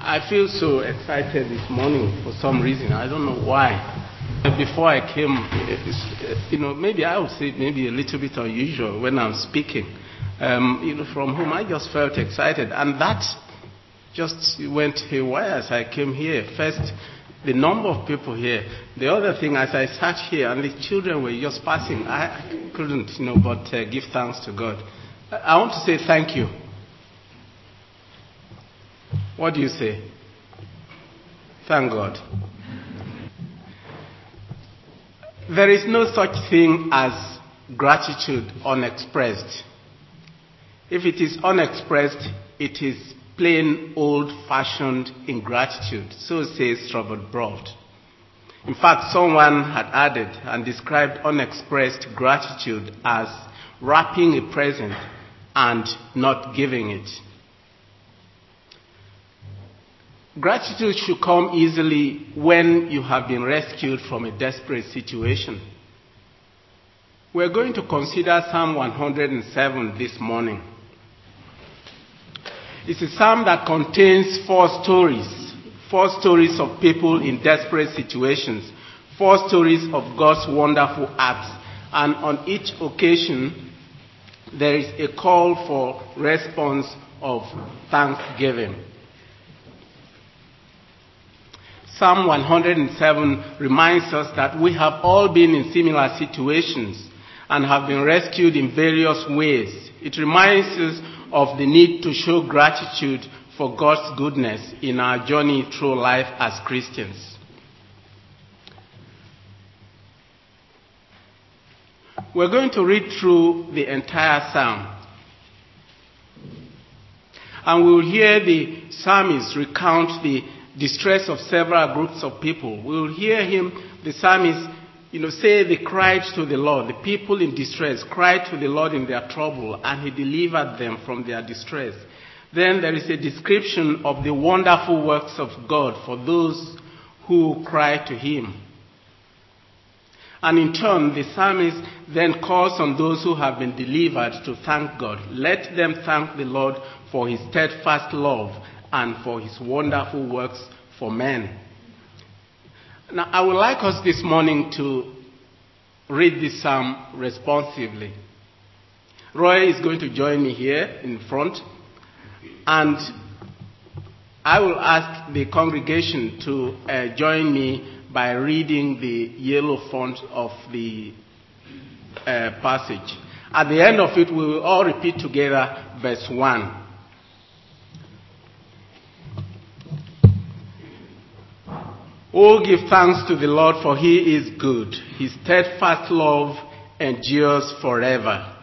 I feel so excited this morning for some reason. I don't know why. Before I came, you know, maybe I would say maybe a little bit unusual when I'm speaking. Um, you know, from whom I just felt excited, and that just went haywire as I came here. First, the number of people here. The other thing, as I sat here, and the children were just passing, I, couldn't, you know, but uh, give thanks to God. I want to say thank you. What do you say? Thank God. There is no such thing as gratitude unexpressed. If it is unexpressed, it is plain old fashioned ingratitude. So says Robert Brault. In fact, someone had added and described unexpressed gratitude as wrapping a present and not giving it. Gratitude should come easily when you have been rescued from a desperate situation. We're going to consider Psalm 107 this morning. It's a psalm that contains four stories. Four stories of people in desperate situations. Four stories of God's wonderful acts. And on each occasion, there is a call for response of thanksgiving. Psalm 107 reminds us that we have all been in similar situations and have been rescued in various ways. It reminds us of the need to show gratitude for God's goodness in our journey through life as Christians. We're going to read through the entire psalm. And we will hear the psalmist recount the distress of several groups of people. We will hear him, the psalmist, you know, say they cried to the Lord. The people in distress cried to the Lord in their trouble, and he delivered them from their distress. Then there is a description of the wonderful works of God for those who cry to him. And in turn, the psalmist then calls on those who have been delivered to thank God. Let them thank the Lord for his steadfast love and for his wonderful works for men. Now, I would like us this morning to read this psalm responsively. Roy is going to join me here in front, and I will ask the congregation to uh, join me by reading the yellow font of the uh, passage. At the end of it, we will all repeat together verse 1. Oh, give thanks to the Lord, for he is good. His steadfast love endures forever.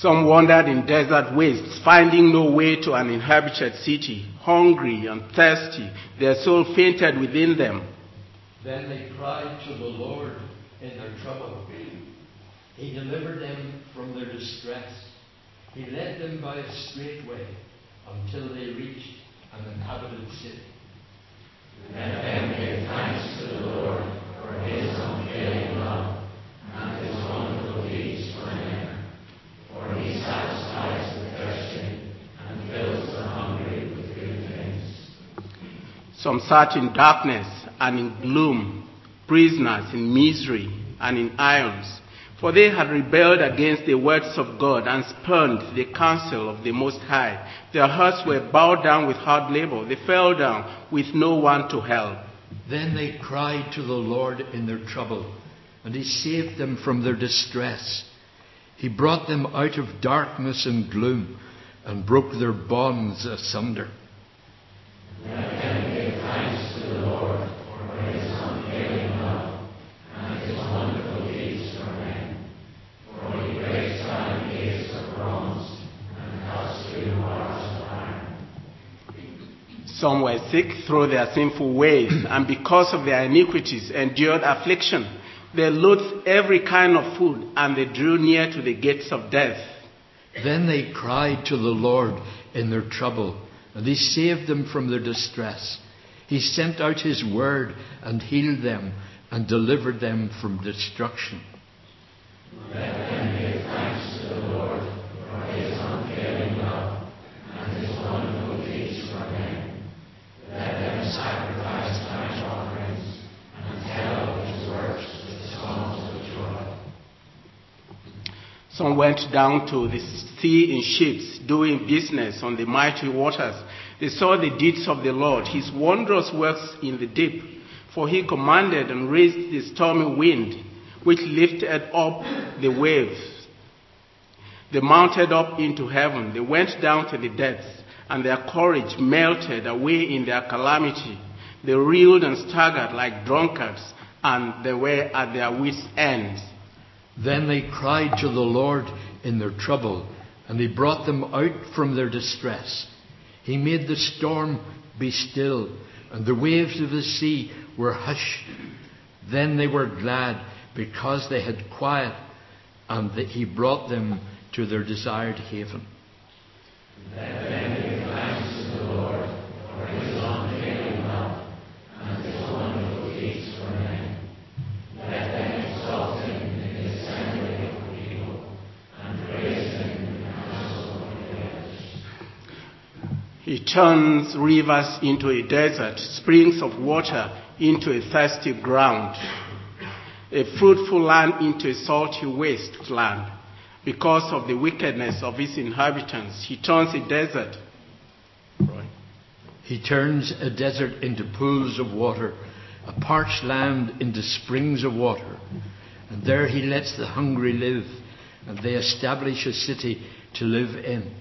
Some wandered in desert wastes, finding no way to an inhabited city. Hungry and thirsty, their soul fainted within them. Then they cried to the Lord in their trouble. He delivered them from their distress. He led them by a straight way until they reached an inhabited city. Let them give thanks to the Lord for his unfailing love and his Some sat in darkness and in gloom, prisoners in misery and in irons. For they had rebelled against the words of God and spurned the counsel of the Most High. Their hearts were bowed down with hard labor. They fell down with no one to help. Then they cried to the Lord in their trouble, and he saved them from their distress. He brought them out of darkness and gloom and broke their bonds asunder. Let Some were sick through their sinful ways, and because of their iniquities endured affliction. They loathed every kind of food, and they drew near to the gates of death. Then they cried to the Lord in their trouble, and he saved them from their distress. He sent out his word and healed them and delivered them from destruction. Let Some went down to the sea in ships, doing business on the mighty waters. They saw the deeds of the Lord, his wondrous works in the deep. For he commanded and raised the stormy wind, which lifted up the waves. They mounted up into heaven. They went down to the depths, and their courage melted away in their calamity. They reeled and staggered like drunkards, and they were at their wits' ends. Then they cried to the Lord in their trouble, and he brought them out from their distress. He made the storm be still, and the waves of the sea were hushed. Then they were glad because they had quiet, and that he brought them to their desired haven. He turns rivers into a desert, springs of water into a thirsty ground, a fruitful land into a salty wasteland. Because of the wickedness of its inhabitants, he turns a desert. He turns a desert into pools of water, a parched land into springs of water. And there he lets the hungry live, and they establish a city to live in.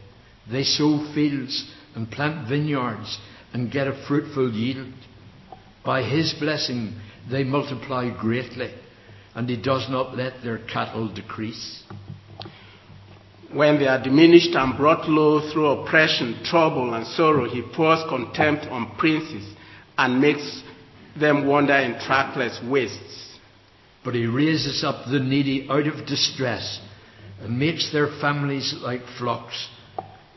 They sow fields and plant vineyards and get a fruitful yield. By his blessing they multiply greatly, and he does not let their cattle decrease. When they are diminished and brought low through oppression, trouble, and sorrow, he pours contempt on princes and makes them wander in trackless wastes. But he raises up the needy out of distress and makes their families like flocks.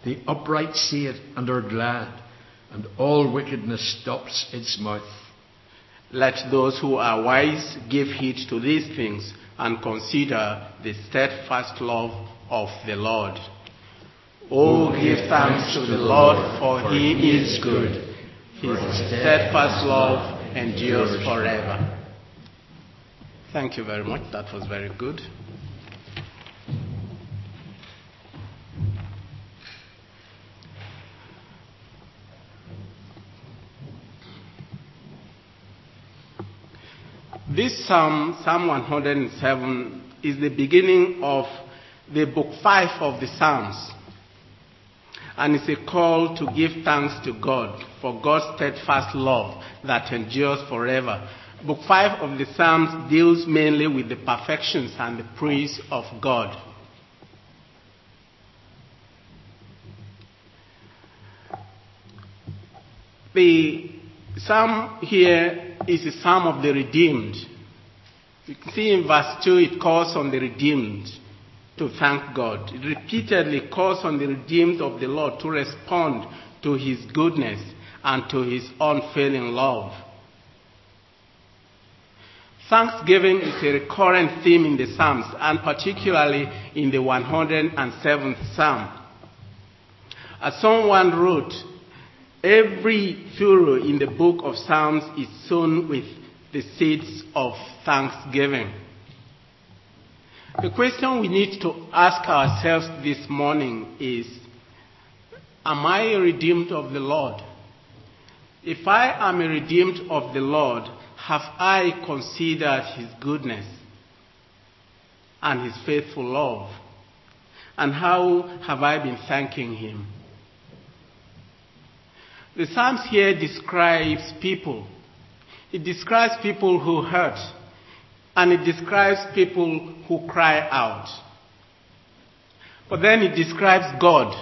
The upright see it and are glad, and all wickedness stops its mouth. Let those who are wise give heed to these things and consider the steadfast love of the Lord. Oh, give thanks to the Lord, for he is good. His steadfast love endures forever. Thank you very much. That was very good. This psalm, Psalm 107, is the beginning of the book 5 of the Psalms. And it's a call to give thanks to God for God's steadfast love that endures forever. Book 5 of the Psalms deals mainly with the perfections and the praise of God. The psalm here is the psalm of the redeemed. You can see in verse 2 it calls on the redeemed to thank God. It repeatedly calls on the redeemed of the Lord to respond to his goodness and to his unfailing love. Thanksgiving is a recurrent theme in the Psalms and particularly in the 107th Psalm. As someone wrote, every furrow in the book of Psalms is sown with the seeds of thanksgiving. The question we need to ask ourselves this morning is Am I redeemed of the Lord? If I am redeemed of the Lord, have I considered his goodness and his faithful love? And how have I been thanking him? The Psalms here describes people. It describes people who hurt and it describes people who cry out. But then it describes God.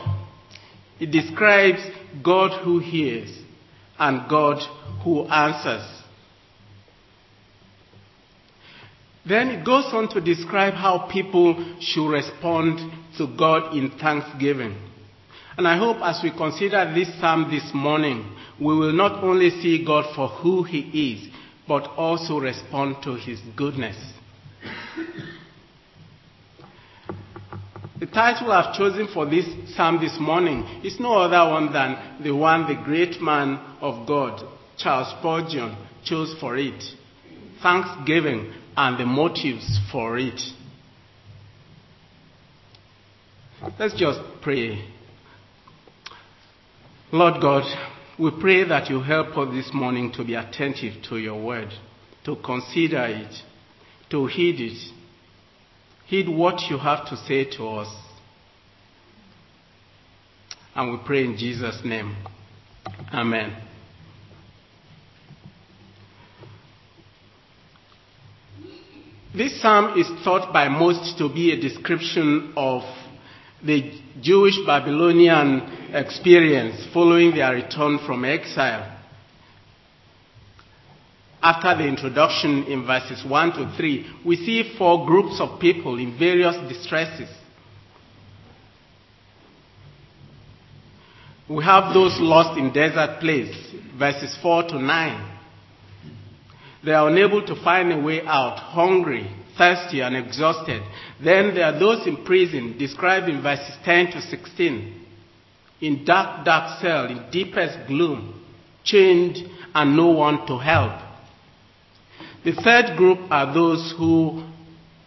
It describes God who hears and God who answers. Then it goes on to describe how people should respond to God in thanksgiving. And I hope as we consider this psalm this morning, we will not only see God for who He is, but also respond to His goodness. The title I've chosen for this psalm this morning is no other one than the one the great man of God, Charles Spurgeon, chose for it Thanksgiving and the motives for it. Let's just pray. Lord God, we pray that you help us this morning to be attentive to your word, to consider it, to heed it. Heed what you have to say to us. And we pray in Jesus' name. Amen. This psalm is thought by most to be a description of the Jewish Babylonian experience following their return from exile. After the introduction in verses 1 to 3, we see four groups of people in various distresses. We have those lost in desert place, verses 4 to 9. They are unable to find a way out, hungry, thirsty, and exhausted. Then there are those in prison, described in verses 10 to 16, in dark, dark cell, in deepest gloom, chained, and no one to help. The third group are those who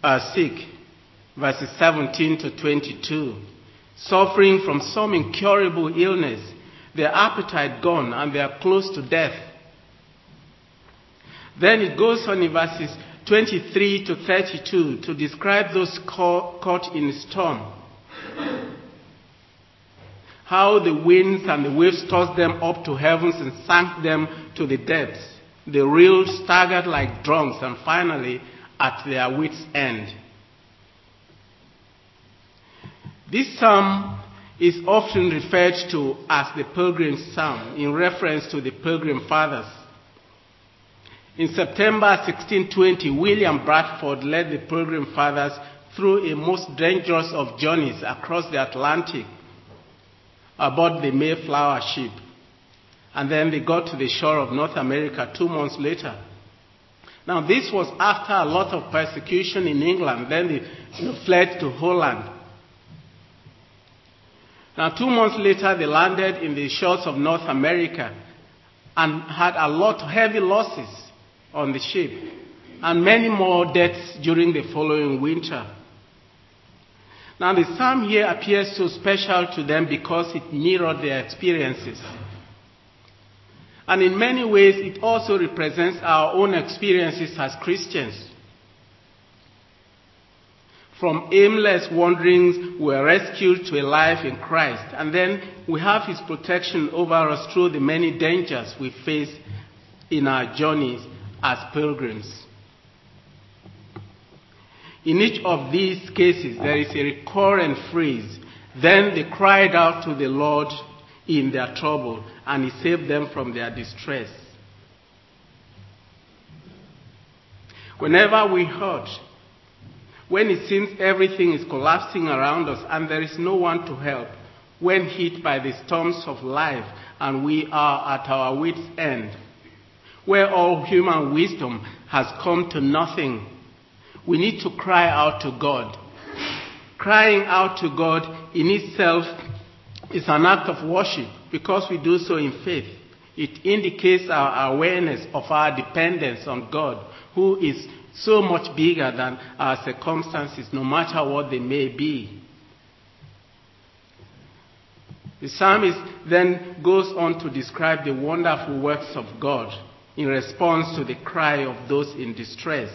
are sick, verses 17 to 22, suffering from some incurable illness, their appetite gone, and they are close to death. Then it goes on in verses 23 to 32 to describe those caught in storm. How the winds and the waves tossed them up to heavens and sank them to the depths. They reeled, staggered like drunks, and finally at their wits' end. This psalm is often referred to as the Pilgrim's Psalm in reference to the Pilgrim Fathers. In September 1620, William Bradford led the Pilgrim Fathers through a most dangerous of journeys across the Atlantic aboard the Mayflower ship. And then they got to the shore of North America two months later. Now, this was after a lot of persecution in England. Then they fled to Holland. Now, two months later, they landed in the shores of North America and had a lot of heavy losses on the ship, and many more deaths during the following winter. Now, the psalm here appears so special to them because it mirrored their experiences. And in many ways, it also represents our own experiences as Christians. From aimless wanderings, we are rescued to a life in Christ. And then we have His protection over us through the many dangers we face in our journeys as pilgrims. In each of these cases, there is a recurrent phrase. Then they cried out to the Lord in their trouble, and He saved them from their distress. Whenever we hurt, when it seems everything is collapsing around us and there is no one to help, when hit by the storms of life and we are at our wits' end, where all human wisdom has come to nothing, we need to cry out to God. Crying out to God in itself is an act of worship because we do so in faith. It indicates our awareness of our dependence on God, who is so much bigger than our circumstances, no matter what they may be. The psalmist then goes on to describe the wonderful works of God in response to the cry of those in distress,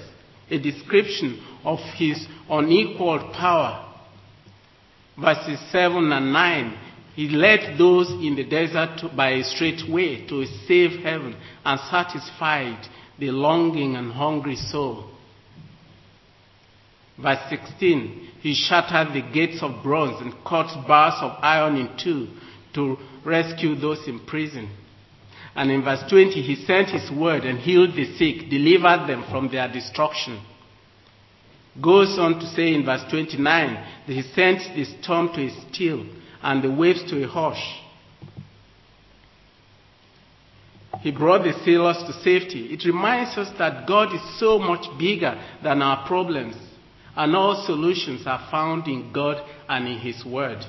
a description of his unequaled power. Verses 7 and 9 He led those in the desert by a straight way to a safe heaven and satisfied the longing and hungry soul. Verse 16 He shattered the gates of bronze and cut bars of iron in two to rescue those in prison. And in verse 20, he sent his word and healed the sick, delivered them from their destruction. Goes on to say in verse 29 that he sent the storm to a still and the waves to a hush. He brought the sailors to safety. It reminds us that God is so much bigger than our problems, and all solutions are found in God and in His Word.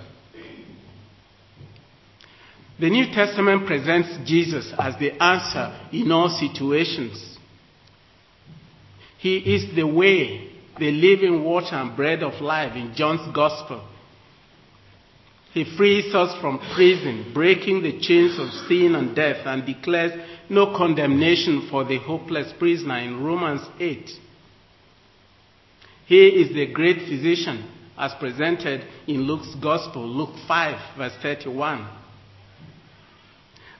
The New Testament presents Jesus as the answer in all situations. He is the way, the living water and bread of life in John's Gospel. He frees us from prison, breaking the chains of sin and death, and declares no condemnation for the hopeless prisoner in Romans 8. He is the great physician as presented in Luke's Gospel, Luke 5, verse 31.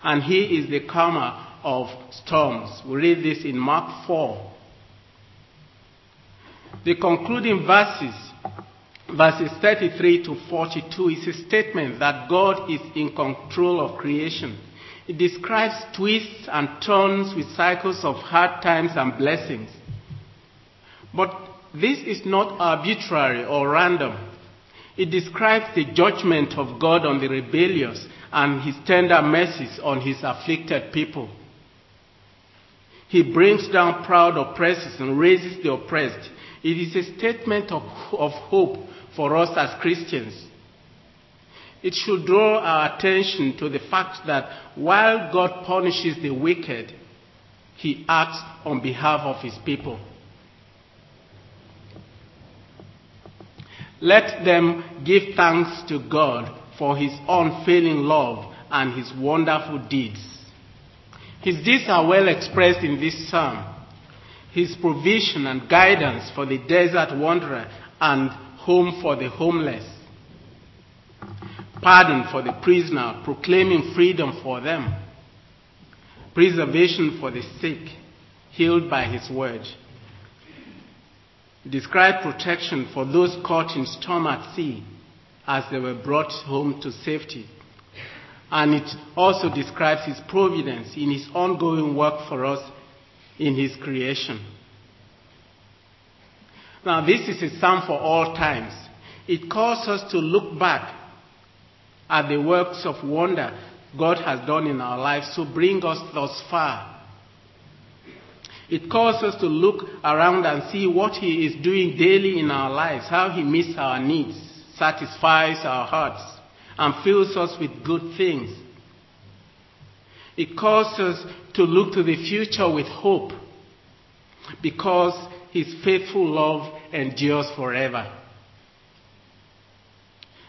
And he is the calmer of storms. We read this in Mark 4. The concluding verses verses 33 to 42 is a statement that God is in control of creation. It describes twists and turns with cycles of hard times and blessings. But this is not arbitrary or random. It describes the judgment of God on the rebellious and his tender mercies on his afflicted people. He brings down proud oppressors and raises the oppressed. It is a statement of, of hope for us as Christians. It should draw our attention to the fact that while God punishes the wicked, he acts on behalf of his people. Let them give thanks to God for his unfailing love and his wonderful deeds. His deeds are well expressed in this psalm. His provision and guidance for the desert wanderer and home for the homeless. Pardon for the prisoner, proclaiming freedom for them. Preservation for the sick, healed by his word. Describe protection for those caught in storm at sea as they were brought home to safety. And it also describes his providence in his ongoing work for us in his creation. Now, this is a psalm for all times. It calls us to look back at the works of wonder God has done in our lives to bring us thus far. It calls us to look around and see what He is doing daily in our lives, how He meets our needs, satisfies our hearts, and fills us with good things. It calls us to look to the future with hope because His faithful love endures forever.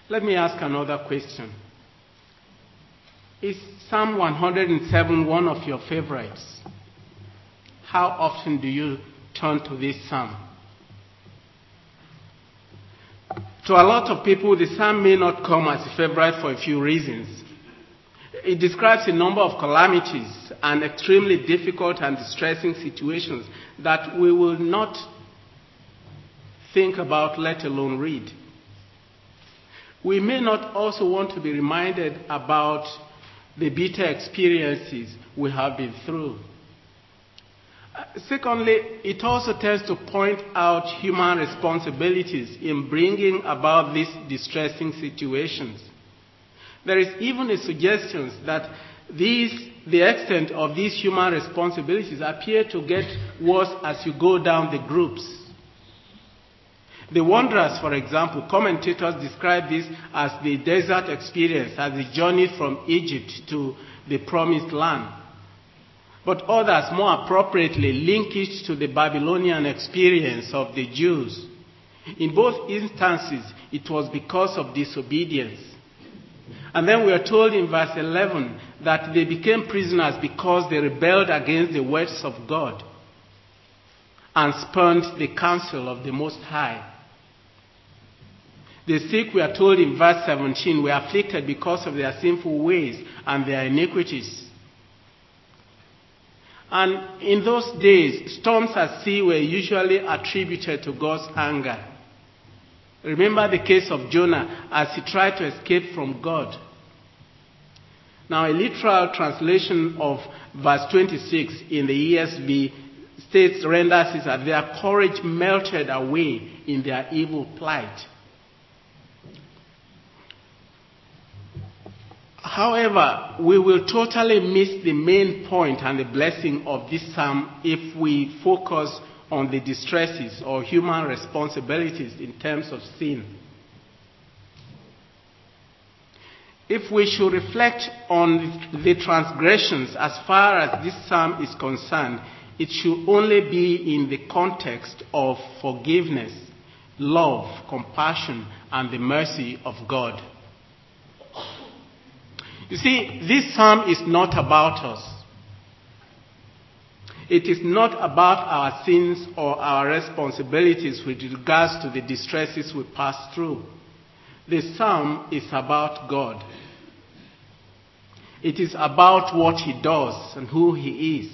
Let me ask another question. Is Psalm 107 one of your favorites? How often do you turn to this psalm? To a lot of people, the psalm may not come as a favorite for a few reasons. It describes a number of calamities and extremely difficult and distressing situations that we will not think about, let alone read. We may not also want to be reminded about the bitter experiences we have been through. Secondly, it also tends to point out human responsibilities in bringing about these distressing situations. There is even a suggestion that these, the extent of these human responsibilities appear to get worse as you go down the groups. The Wanderers, for example, commentators describe this as the desert experience, as the journey from Egypt to the promised land. But others more appropriately link it to the Babylonian experience of the Jews. In both instances, it was because of disobedience. And then we are told in verse 11 that they became prisoners because they rebelled against the words of God and spurned the counsel of the Most High. The sick, we are told in verse 17, were afflicted because of their sinful ways and their iniquities. And in those days, storms at sea were usually attributed to God's anger. Remember the case of Jonah as he tried to escape from God. Now, a literal translation of verse 26 in the ESV states, renders it that their courage melted away in their evil plight. However, we will totally miss the main point and the blessing of this psalm if we focus on the distresses or human responsibilities in terms of sin. If we should reflect on the transgressions as far as this psalm is concerned, it should only be in the context of forgiveness, love, compassion, and the mercy of God. You see, this psalm is not about us. It is not about our sins or our responsibilities with regards to the distresses we pass through. The psalm is about God. It is about what he does and who he is.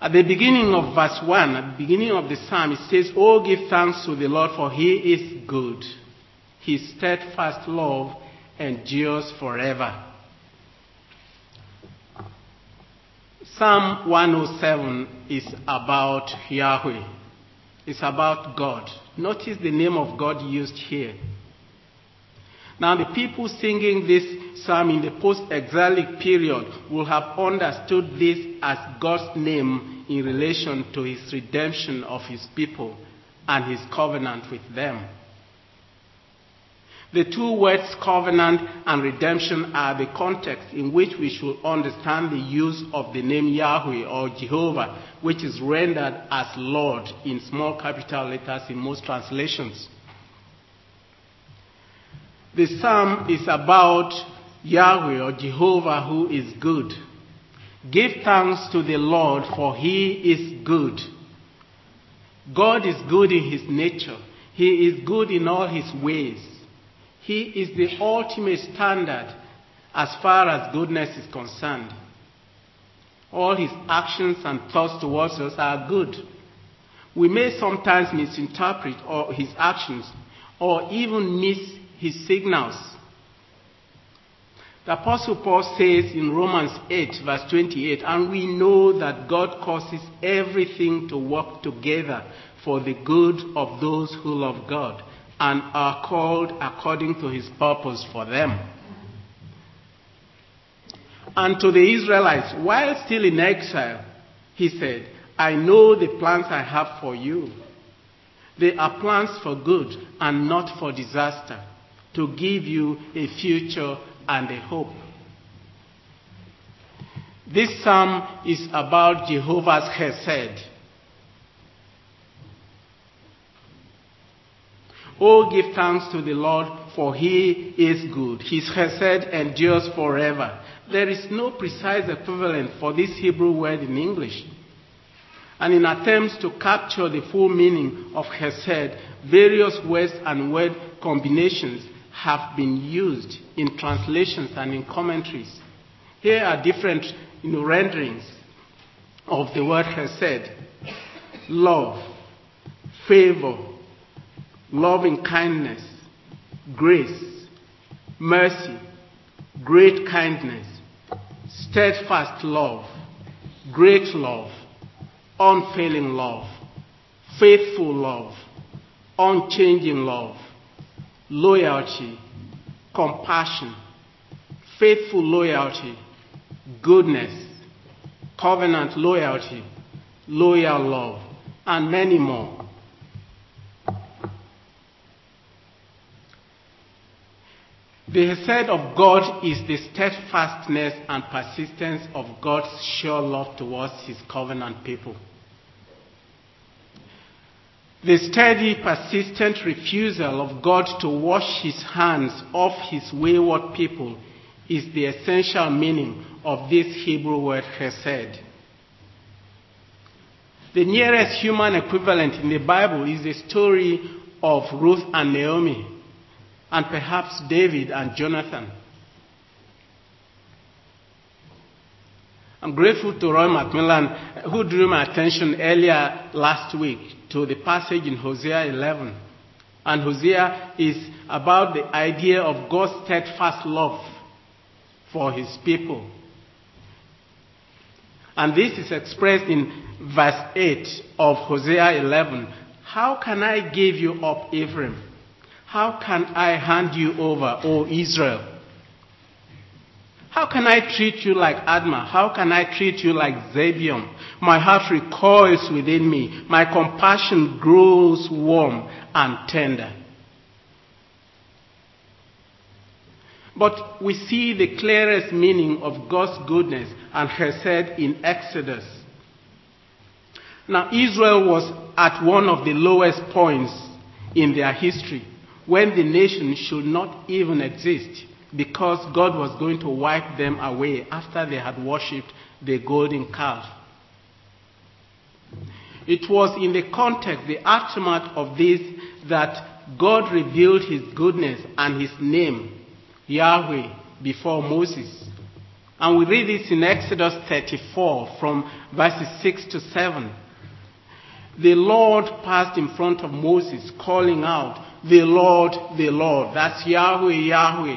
At the beginning of verse 1, at the beginning of the psalm, it says, Oh, give thanks to the Lord, for he is good. His steadfast love endures forever. Psalm 107 is about Yahweh. It's about God. Notice the name of God used here. Now, the people singing this psalm in the post exilic period will have understood this as God's name in relation to his redemption of his people and his covenant with them. The two words covenant and redemption are the context in which we should understand the use of the name Yahweh or Jehovah, which is rendered as Lord in small capital letters in most translations. The psalm is about Yahweh or Jehovah who is good. Give thanks to the Lord for he is good. God is good in his nature. He is good in all his ways. He is the ultimate standard as far as goodness is concerned. All his actions and thoughts towards us are good. We may sometimes misinterpret his actions or even miss his signals. The Apostle Paul says in Romans 8, verse 28, and we know that God causes everything to work together for the good of those who love God and are called according to his purpose for them. And to the Israelites, while still in exile, he said, I know the plans I have for you. They are plans for good and not for disaster, to give you a future and a hope. This psalm is about Jehovah's Hesed, Oh, give thanks to the Lord, for he is good. His chesed endures forever. There is no precise equivalent for this Hebrew word in English. And in attempts to capture the full meaning of chesed, various words and word combinations have been used in translations and in commentaries. Here are different you know, renderings of the word chesed. Love, favor, loving kindness, grace, mercy, great kindness, steadfast love, great love, unfailing love, faithful love, unchanging love, loyalty, compassion, faithful loyalty, goodness, covenant loyalty, loyal love, and many more. The Hesed of God is the steadfastness and persistence of God's sure love towards his covenant people. The steady, persistent refusal of God to wash his hands off his wayward people is the essential meaning of this Hebrew word Hesed. The nearest human equivalent in the Bible is the story of Ruth and Naomi and perhaps David and Jonathan. I'm grateful to Roy McMillan, uh, who drew my attention earlier last week to the passage in Hosea 11. And Hosea is about the idea of God's steadfast love for his people. And this is expressed in verse 8 of Hosea 11. How can I give you up, Ephraim? How can I hand you over, O Israel? How can I treat you like Admah? How can I treat you like Zebulun? My heart recoils within me. My compassion grows warm and tender. But we see the clearest meaning of God's goodness and Hesed in Exodus. Now, Israel was at one of the lowest points in their history when the nation should not even exist because God was going to wipe them away after they had worshipped the golden calf. It was in the context, the aftermath of this, that God revealed his goodness and his name, Yahweh, before Moses. And we read this in Exodus 34 from verses 6 to 7. The Lord passed in front of Moses, calling out, The Lord, the Lord. That's Yahweh, Yahweh.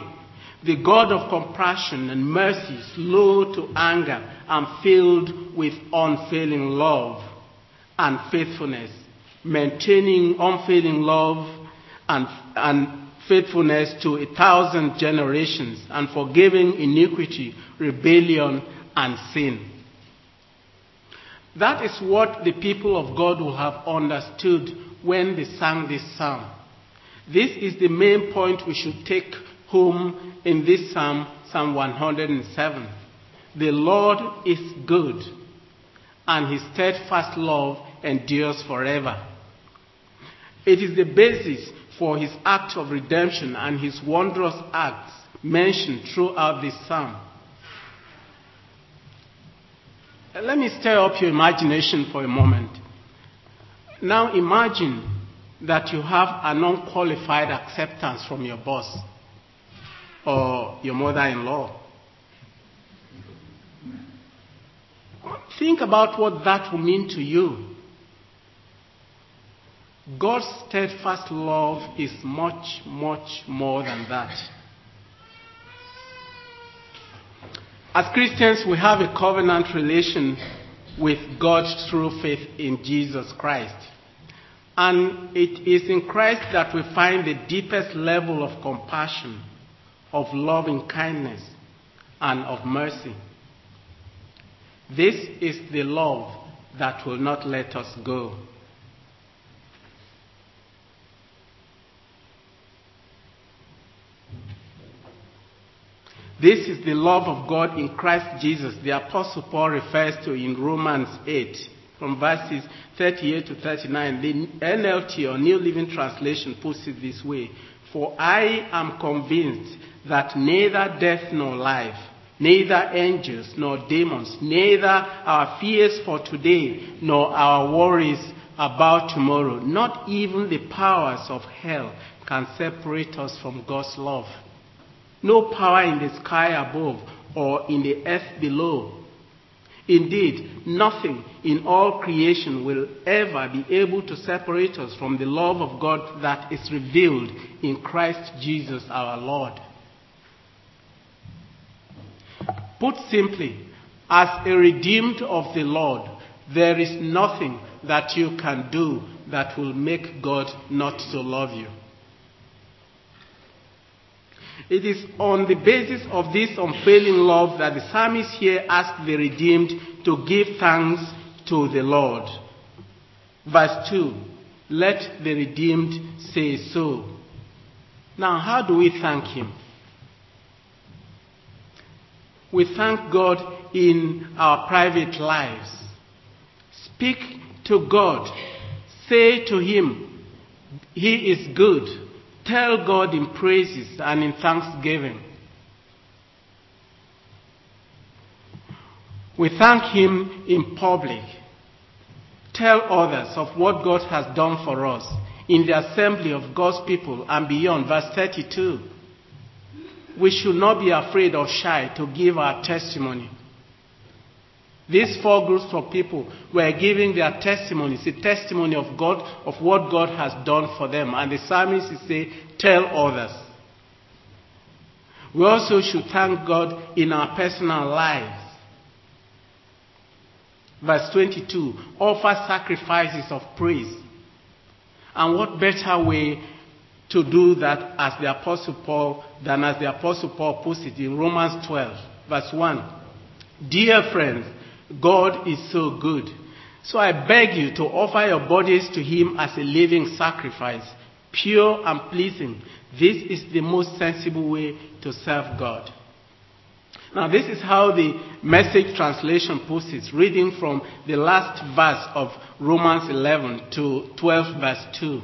The God of compassion and mercy, slow to anger and filled with unfailing love and faithfulness, maintaining unfailing love and, and faithfulness to a thousand generations, and forgiving iniquity, rebellion, and sin. That is what the people of God will have understood when they sang this psalm. This is the main point we should take home in this psalm, Psalm 107. The Lord is good, and his steadfast love endures forever. It is the basis for his act of redemption and his wondrous acts mentioned throughout this psalm. Let me stir up your imagination for a moment. Now imagine that you have an unqualified acceptance from your boss or your mother in law. Think about what that will mean to you. God's steadfast love is much, much more than that. As Christians, we have a covenant relation with God through faith in Jesus Christ. And it is in Christ that we find the deepest level of compassion, of loving kindness, and of mercy. This is the love that will not let us go. This is the love of God in Christ Jesus, the Apostle Paul refers to in Romans 8, from verses 38 to 39. The NLT or New Living Translation puts it this way For I am convinced that neither death nor life, neither angels nor demons, neither our fears for today nor our worries about tomorrow, not even the powers of hell can separate us from God's love. No power in the sky above or in the earth below. Indeed, nothing in all creation will ever be able to separate us from the love of God that is revealed in Christ Jesus our Lord. Put simply, as a redeemed of the Lord, there is nothing that you can do that will make God not to love you. It is on the basis of this unfailing love that the psalmist here asks the redeemed to give thanks to the Lord. Verse 2 Let the redeemed say so. Now, how do we thank Him? We thank God in our private lives. Speak to God. Say to Him, He is good. Tell God in praises and in thanksgiving. We thank Him in public. Tell others of what God has done for us in the assembly of God's people and beyond. Verse 32. We should not be afraid or shy to give our testimony. These four groups of people were giving their testimonies, a testimony of God, of what God has done for them. And the psalmist is saying, tell others. We also should thank God in our personal lives. Verse 22, offer sacrifices of praise. And what better way to do that as the apostle Paul than as the apostle Paul puts it in Romans 12 verse 1. Dear friends, God is so good. So I beg you to offer your bodies to Him as a living sacrifice, pure and pleasing. This is the most sensible way to serve God. Now, this is how the message translation puts it, reading from the last verse of Romans 11 to 12, verse 2.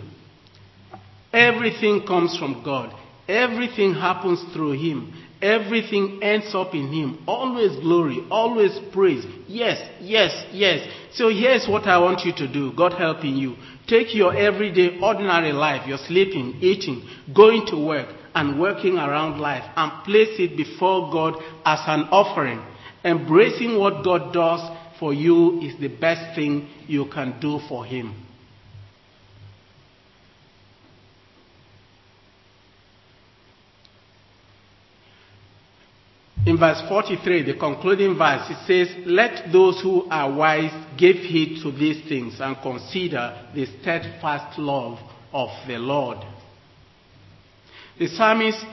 Everything comes from God, everything happens through Him, everything ends up in Him. Always glory, always praise. Yes, yes, yes. So here's what I want you to do God helping you. Take your everyday, ordinary life, your sleeping, eating, going to work, and working around life and place it before God as an offering. Embracing what God does for you is the best thing you can do for Him. In verse 43, the concluding verse, it says, Let those who are wise give heed to these things and consider the steadfast love of the Lord. The psalmist